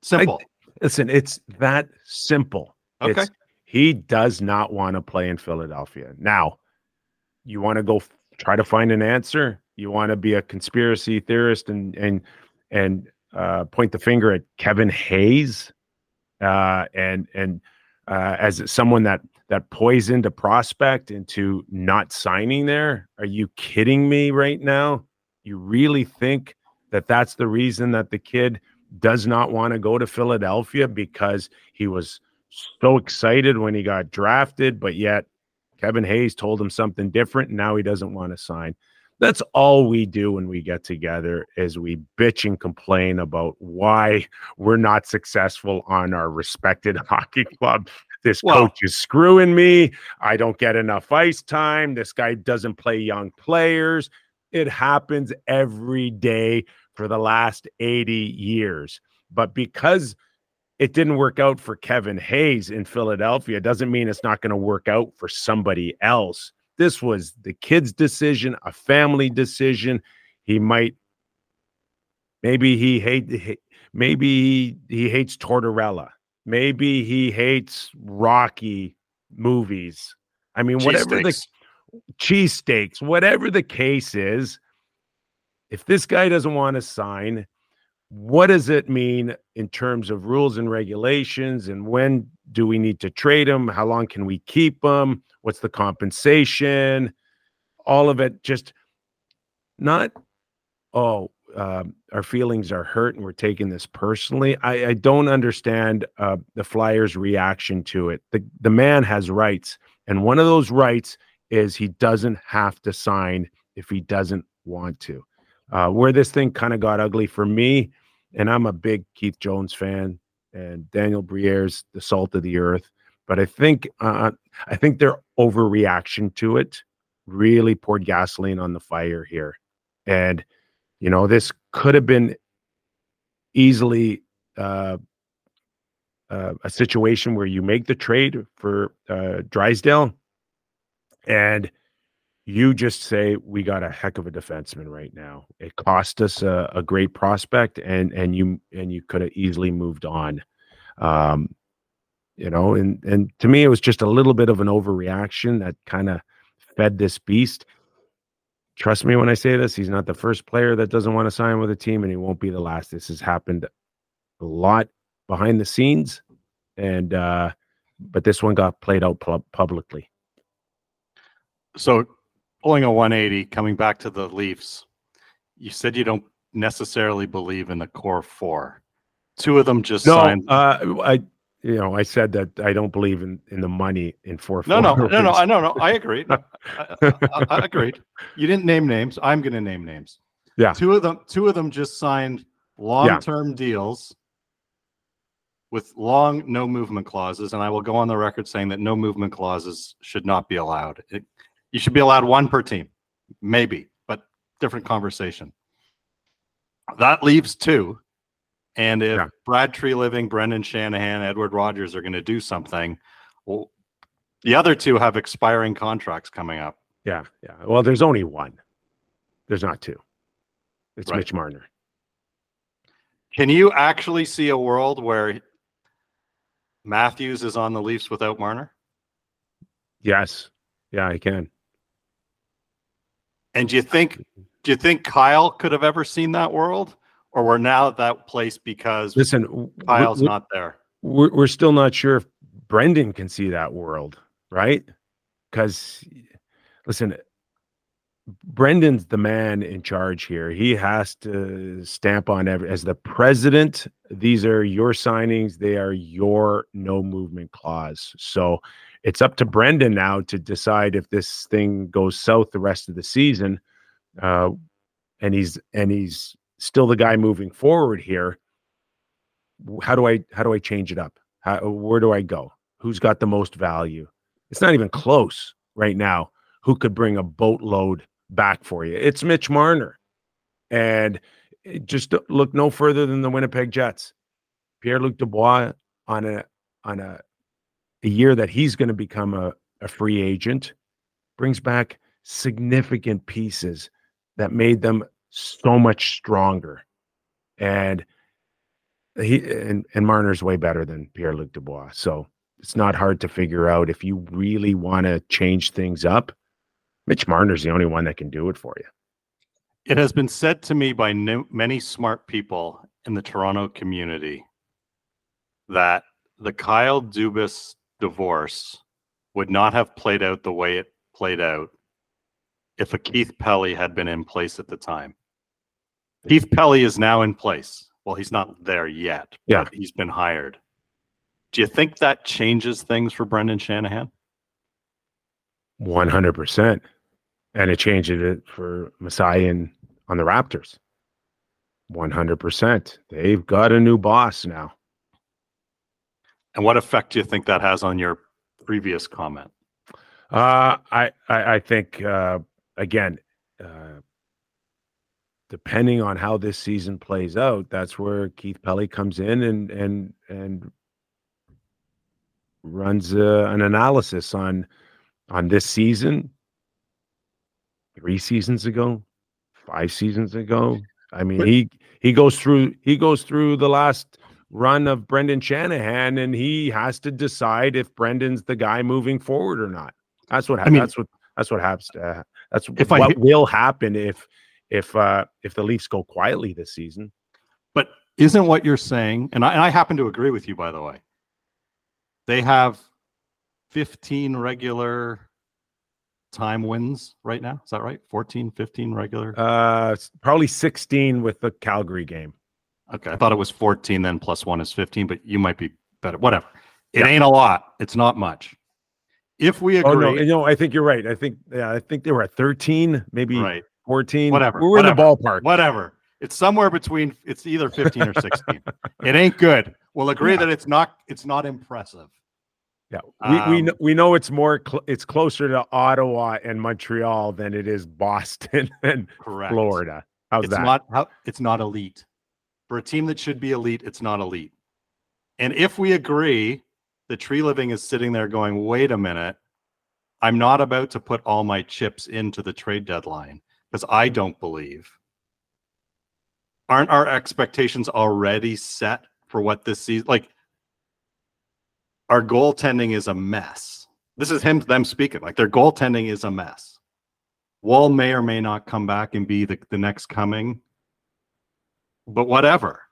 simple? Listen, it's that simple. Okay. It's, he does not want to play in Philadelphia. Now, you want to go f- try to find an answer. You want to be a conspiracy theorist and and and uh, point the finger at Kevin Hayes uh, and and uh, as someone that that poisoned a prospect into not signing there. Are you kidding me right now? You really think that that's the reason that the kid does not want to go to Philadelphia because he was so excited when he got drafted, but yet Kevin Hayes told him something different and now he doesn't want to sign. That's all we do when we get together is we bitch and complain about why we're not successful on our respected hockey club. This Well- coach is screwing me. I don't get enough ice time. This guy doesn't play young players. It happens every day for the last 80 years. But because it didn't work out for Kevin Hayes in Philadelphia, doesn't mean it's not going to work out for somebody else. This was the kid's decision, a family decision. He might, maybe he hate, he- maybe he hates Tortorella. Maybe he hates Rocky movies. I mean, Cheese whatever steaks. the cheesesteaks, whatever the case is, if this guy doesn't want to sign, what does it mean in terms of rules and regulations? And when do we need to trade them How long can we keep them What's the compensation? All of it just not, oh, um, our feelings are hurt and we're taking this personally. I, I don't understand uh, the Flyers' reaction to it. The, the man has rights. And one of those rights is he doesn't have to sign if he doesn't want to. Uh, where this thing kind of got ugly for me, and I'm a big Keith Jones fan, and Daniel Briere's the salt of the earth. But I think uh, I think their overreaction to it really poured gasoline on the fire here, and you know this could have been easily uh, uh, a situation where you make the trade for uh, Drysdale, and you just say we got a heck of a defenseman right now. It cost us a, a great prospect, and and you and you could have easily moved on. Um, you know, and and to me, it was just a little bit of an overreaction that kind of fed this beast. Trust me when I say this, he's not the first player that doesn't want to sign with a team, and he won't be the last. This has happened a lot behind the scenes, and uh, but this one got played out pu- publicly. So, pulling a 180, coming back to the Leafs, you said you don't necessarily believe in the core four. Two of them just No, signed. uh, I you know I said that I don't believe in in the money in four. no, no, no, no. I no, no. I agree. I, I, I agreed. You didn't name names. I'm going to name names. Yeah. Two of them. Two of them just signed long-term deals with long no movement clauses, and I will go on the record saying that no movement clauses should not be allowed. It, you should be allowed one per team, maybe, but different conversation. That leaves two. And if Yeah. Brad Treliving, Brendan Shanahan, Edward Rogers are going to do something, well, the other two have expiring contracts coming up. Yeah, yeah. Well, there's only one. There's not two. It's Right. Mitch Marner. Can you actually see a world where Matthews is on the Leafs without Marner? Yes. Yeah, I can. And do you think do you think Kyle could have ever seen that world? Or we're now at that place because Listen, Kyle's w- not there. we're, we're still not sure if Brendan can see that world, right? Because, listen, Brendan's the man in charge here. He has to stamp on every as the president. These are your signings. They are your no movement clause. So it's up to Brendan now to decide if this thing goes south the rest of the season. Uh, and he's and he's still the guy moving forward here. How do I how do I change it up? How, where do I go? Who's got the most value? It's not even close right now. Who could bring a boatload back for you? It's Mitch Marner. And just look no further than the Winnipeg Jets. Pierre Luc Dubois on a on a a year that he's going to become a, a free agent brings back significant pieces that made them so much stronger. And he and, and Marner's way better than Pierre Luc Dubois. So it's not hard to figure out if you really want to change things up. Mitch Marner's the only one that can do it for you. It has been said to me by many smart people in the Toronto community that the Kyle Dubas divorce would not have played out the way it played out if a Keith Pelley had been in place at the time. Keith Pelley is now in place. Well, he's not there yet. Yeah. but he's been hired. Do you think that changes things for Brendan Shanahan? 100%. And it changed it for Masai and on the Raptors. 100%. They've got a new boss now. And what effect do you think that has on your previous comment? Uh, I, I, I think, uh, again, uh, depending on how this season plays out, that's where Keith Pelley comes in and, and, and runs uh, an analysis on, on this season, three seasons ago, five seasons ago, I mean, he he goes through he goes through the last run of Brendan Shanahan, and he has to decide if Brendan's the guy moving forward or not. That's what I mean, that's what that's what happens. Uh, that's if what I, will happen if if uh if the Leafs go quietly this season. But isn't what you're saying, and I, and I happen to agree with you, by the way. They have 15 regular time wins right now. Is that right? 14, 15 regular? Uh, probably 16 with the Calgary game. Okay. I thought it was 14, then plus one is 15, but you might be better. Whatever. It yeah. ain't a lot. It's not much. If we agree. Oh, no, you know, I think you're right. I think, yeah, I think they were at 13, maybe right. 14. Whatever. We were whatever, in the ballpark. Whatever. It's somewhere between, it's either 15 or 16. it ain't good. We'll agree yeah. that it's not, it's not impressive. Yeah, we um, we, know, we know it's more cl- it's closer to Ottawa and Montreal than it is Boston and correct. Florida. How's it's that? Not how it's not elite for a team that should be elite. It's not elite. And if we agree, the Treliving is sitting there going, "Wait a minute, I'm not about to put all my chips into the trade deadline because I don't believe." Aren't our expectations already set for what this season like? our goaltending is a mess. This is him, them speaking. Like their goaltending is a mess. Woll may or may not come back and be the, the next coming, but whatever.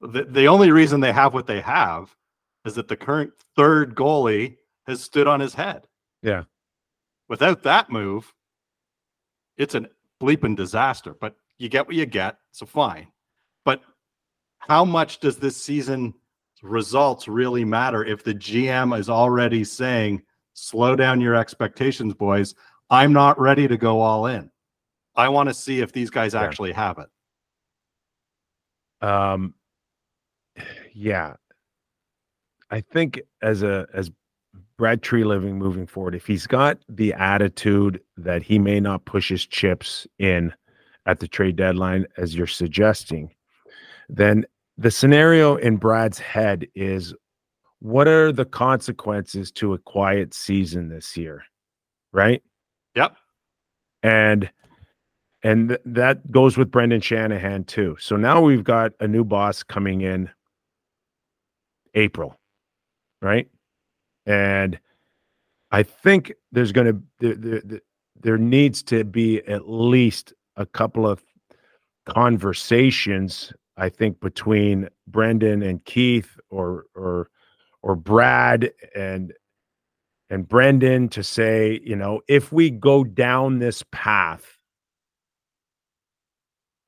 The, the only reason they have what they have is that the current third goalie has stood on his head. Yeah. Without that move, it's a bleeping disaster, but you get what you get. So fine. But how much does this season results really matter if the GM is already saying, slow down your expectations, boys. I'm not ready to go all in. I want to see if these guys actually have it. Um, yeah, I think as a as Brad Treliving moving forward, if he's got the attitude that he may not push his chips in at the trade deadline, as you're suggesting, then the scenario in Brad's head is what are the consequences to a quiet season this year? Right? Yep. And and th- that goes with Brendan Shanahan too. So now we've got a new boss coming in April, right? And I think there's going to there, there, there needs to be at least a couple of conversations I think between Brendan and Keith or or or Brad and and Brendan to say, you know, if we go down this path,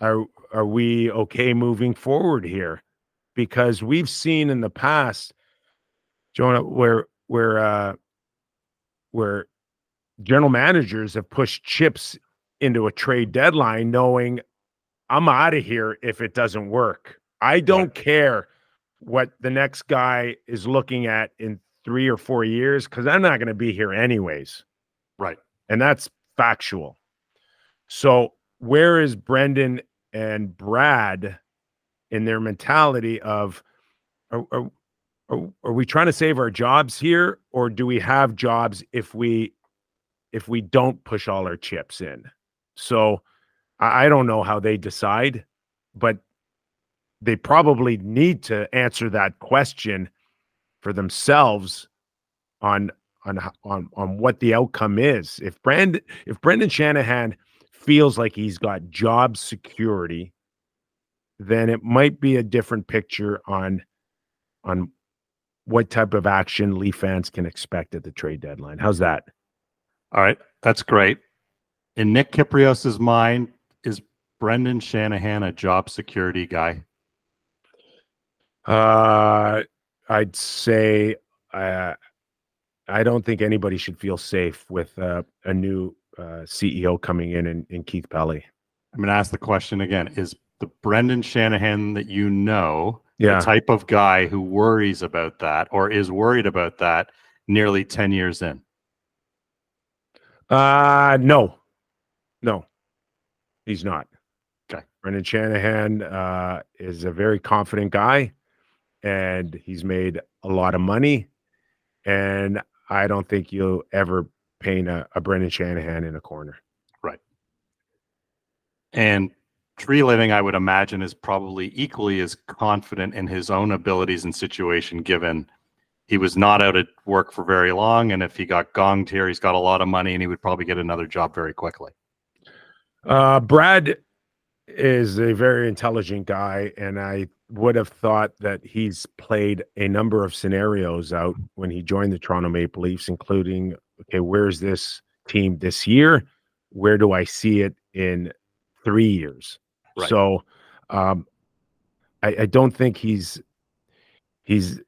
are are we okay moving forward here? Because we've seen in the past, Jonah, where where uh where general managers have pushed chips into a trade deadline knowing I'm out of here if it doesn't work. I don't right. care what the next guy is looking at in three or four years because I'm not going to be here anyways. Right. And that's factual. So, where is Brendan and Brad in their mentality of are, are, are, are we trying to save our jobs here or do we have jobs if we if we don't push all our chips in? So, I don't know how they decide, but they probably need to answer that question for themselves on on on on what the outcome is. If Brand if Brendan Shanahan feels like he's got job security, then it might be a different picture on on what type of action Leaf fans can expect at the trade deadline. How's that? All right, that's great. In Nick Kypreos's mind, is Brendan Shanahan a job security guy? Uh, I'd say uh, I don't think anybody should feel safe with uh, a new uh, CEO coming in and, and Keith Pelley. I'm going to ask the question again: Is the Brendan Shanahan that you know yeah. the type of guy who worries about that or is worried about that nearly 10 years in? Uh no. No. He's not. Okay. Brendan Shanahan uh, is a very confident guy, and he's made a lot of money. And I don't think you'll ever paint a, a Brendan Shanahan in a corner. Right. And Treliving, I would imagine, is probably equally as confident in his own abilities and situation, given he was not out at work for very long. And if he got gonged here, he's got a lot of money and he would probably get another job very quickly. Uh, Brad is a very intelligent guy, and I would have thought that he's played a number of scenarios out when he joined the Toronto Maple Leafs, including okay, where's this team this year? Where do I see it in three years? Right. So um, I, I don't think he's he's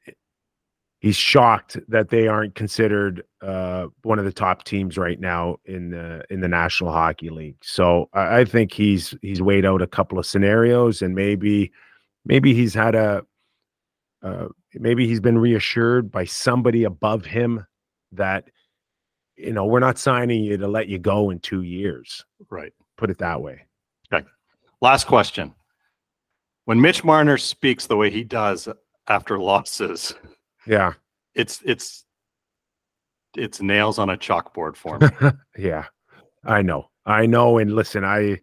he's shocked that they aren't considered uh, one of the top teams right now in the in the National Hockey League. So I, I, think he's he's weighed out a couple of scenarios, and maybe maybe he's had a uh, maybe he's been reassured by somebody above him that you know we're not signing you to let you go in two years. Right. Put it that way. Okay. Last question. When Mitch Marner speaks the way he does after losses, yeah, it's it's it's nails on a chalkboard for me. yeah, I know, I know. And listen, I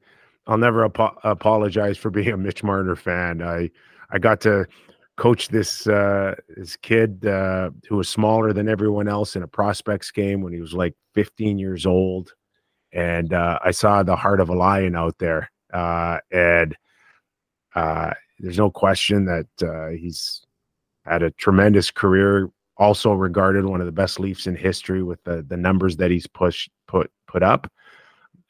I'll never ap- apologize for being a Mitch Marner fan. I I got to coach this uh, this kid uh, who was smaller than everyone else in a prospects game when he was like 15 years old, and uh, I saw the heart of a lion out there. Uh, and uh, there's no question that uh, he's had a tremendous career. Also regarded one of the best Leafs in history with the the numbers that he's pushed put put up.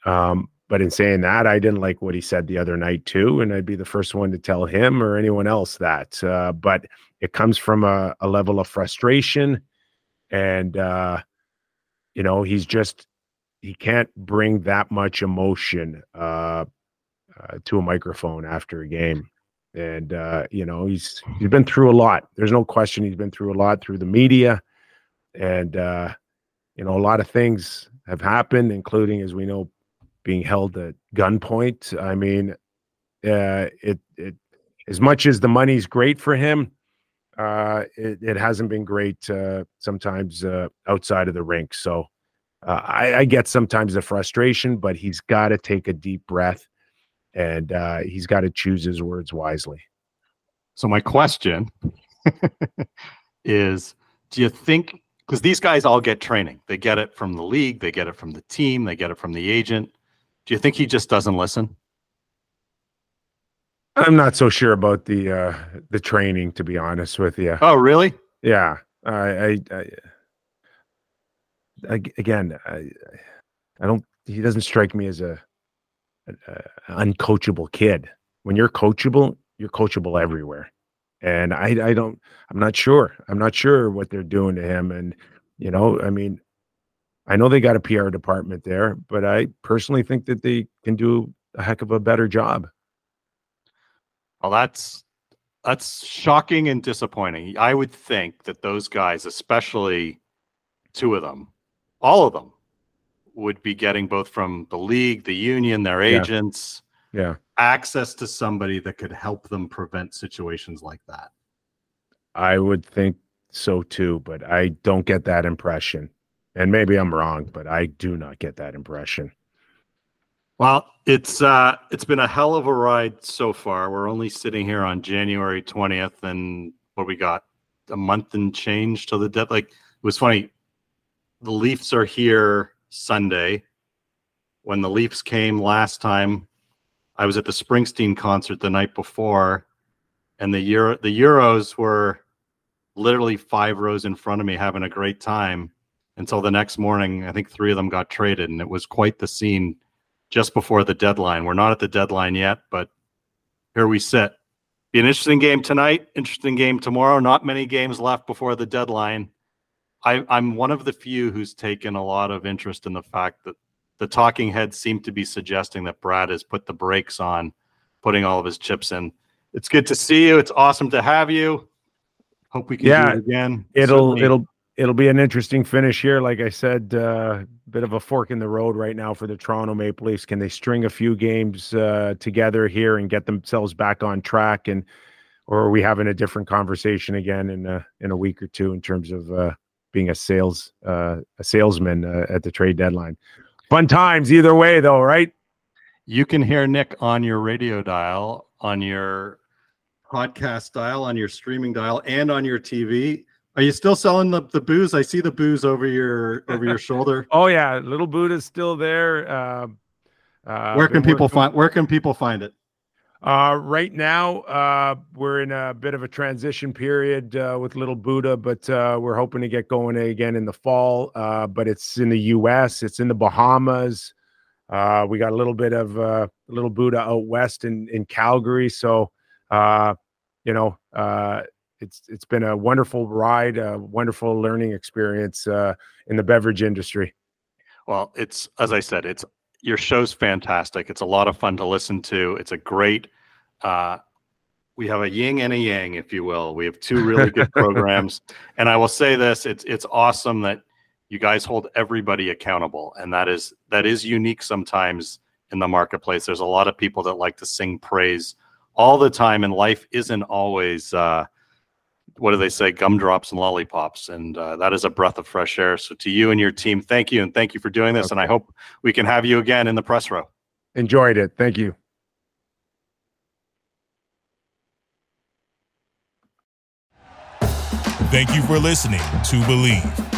Um, but in saying that, I didn't like what he said the other night too, and I'd be the first one to tell him or anyone else that. Uh, but it comes from a, a level of frustration, and uh, you know he's just he can't bring that much emotion uh, uh, to a microphone after a game. And uh, you know, he's he's been through a lot. There's no question he's been through a lot through the media. And uh, you know, a lot of things have happened, including as we know, being held at gunpoint. I mean, uh, it it as much as the money's great for him, uh, it, it hasn't been great uh, sometimes uh, outside of the rink. So uh, I, I, get sometimes the frustration, but he's got to take a deep breath and uh, he's got to choose his words wisely. So my question is: Do you think because these guys all get training, they get it from the league, they get it from the team, they get it from the agent. Do you think he just doesn't listen? I'm not so sure about the uh, the training, to be honest with you. Oh, really? Yeah. I, I, I, I again, I, I don't. He doesn't strike me as a uh, uncoachable kid. When you're coachable, you're coachable everywhere. And I, I don't, I'm not sure. I'm not sure what they're doing to him. And, you know, I mean, I know they got a PR department there, but I personally think that they can do a heck of a better job. Well, that's that's shocking and disappointing. I would think that those guys, especially two of them, all of them, would be getting both from the league, the union, their agents, yeah. yeah. access to somebody that could help them prevent situations like that. I would think so too, but I don't get that impression. And maybe I'm wrong, but I do not get that impression. Well, it's uh it's been a hell of a ride so far. We're only sitting here on January 20th and what we got a month and change till the dead like it was funny. The Leafs are here Sunday. When the Leafs came last time, I was at the Springsteen concert the night before, and the Euro the Euros were literally five rows in front of me having a great time until the next morning. I think three of them got traded, and it was quite the scene just before the deadline. We're not at the deadline yet, but here we sit. Be an interesting game tonight, interesting game tomorrow. Not many games left before the deadline. I, I'm one of the few who's taken a lot of interest in the fact that the talking heads seem to be suggesting that Brad has put the brakes on putting all of his chips in. It's good to see you. It's awesome to have you. Hope we can yeah, do it again. It'll Certainly. it'll it'll be an interesting finish here. Like I said, uh, bit of a fork in the road right now for the Toronto Maple Leafs. Can they string a few games uh, together here and get themselves back on track? And or are we having a different conversation again in a, in a week or two in terms of uh, being a sales uh, a salesman uh, at the trade deadline. Fun times either way, though, right? you can hear Nick on your radio dial, on your podcast dial, on your streaming dial, and on your TV. Are you still selling the, the booze? I see the booze over your over your shoulder. oh yeah, little Buddha's still there. Uh, uh, where can people find Where can people find it? Uh, right now, uh, we're in a bit of a transition period uh, with Little Buddha, but uh, we're hoping to get going again in the fall. Uh, but it's in the U.S., it's in the Bahamas. Uh, we got a little bit of uh, Little Buddha out west in in Calgary. So, uh, you know, uh, it's it's been a wonderful ride, a wonderful learning experience uh, in the beverage industry. Well, it's as I said, it's your show's fantastic. It's a lot of fun to listen to. It's a great. Uh, we have a yin and a yang, if you will. We have two really good programs, and I will say this: it's it's awesome that you guys hold everybody accountable, and that is that is unique sometimes in the marketplace. There's a lot of people that like to sing praise all the time, and life isn't always. Uh, what do they say? Gumdrops and lollipops, and uh, that is a breath of fresh air. So to you and your team, thank you, and thank you for doing this. Okay. And I hope we can have you again in the press row. Enjoyed it. Thank you. Thank you for listening to Bleav.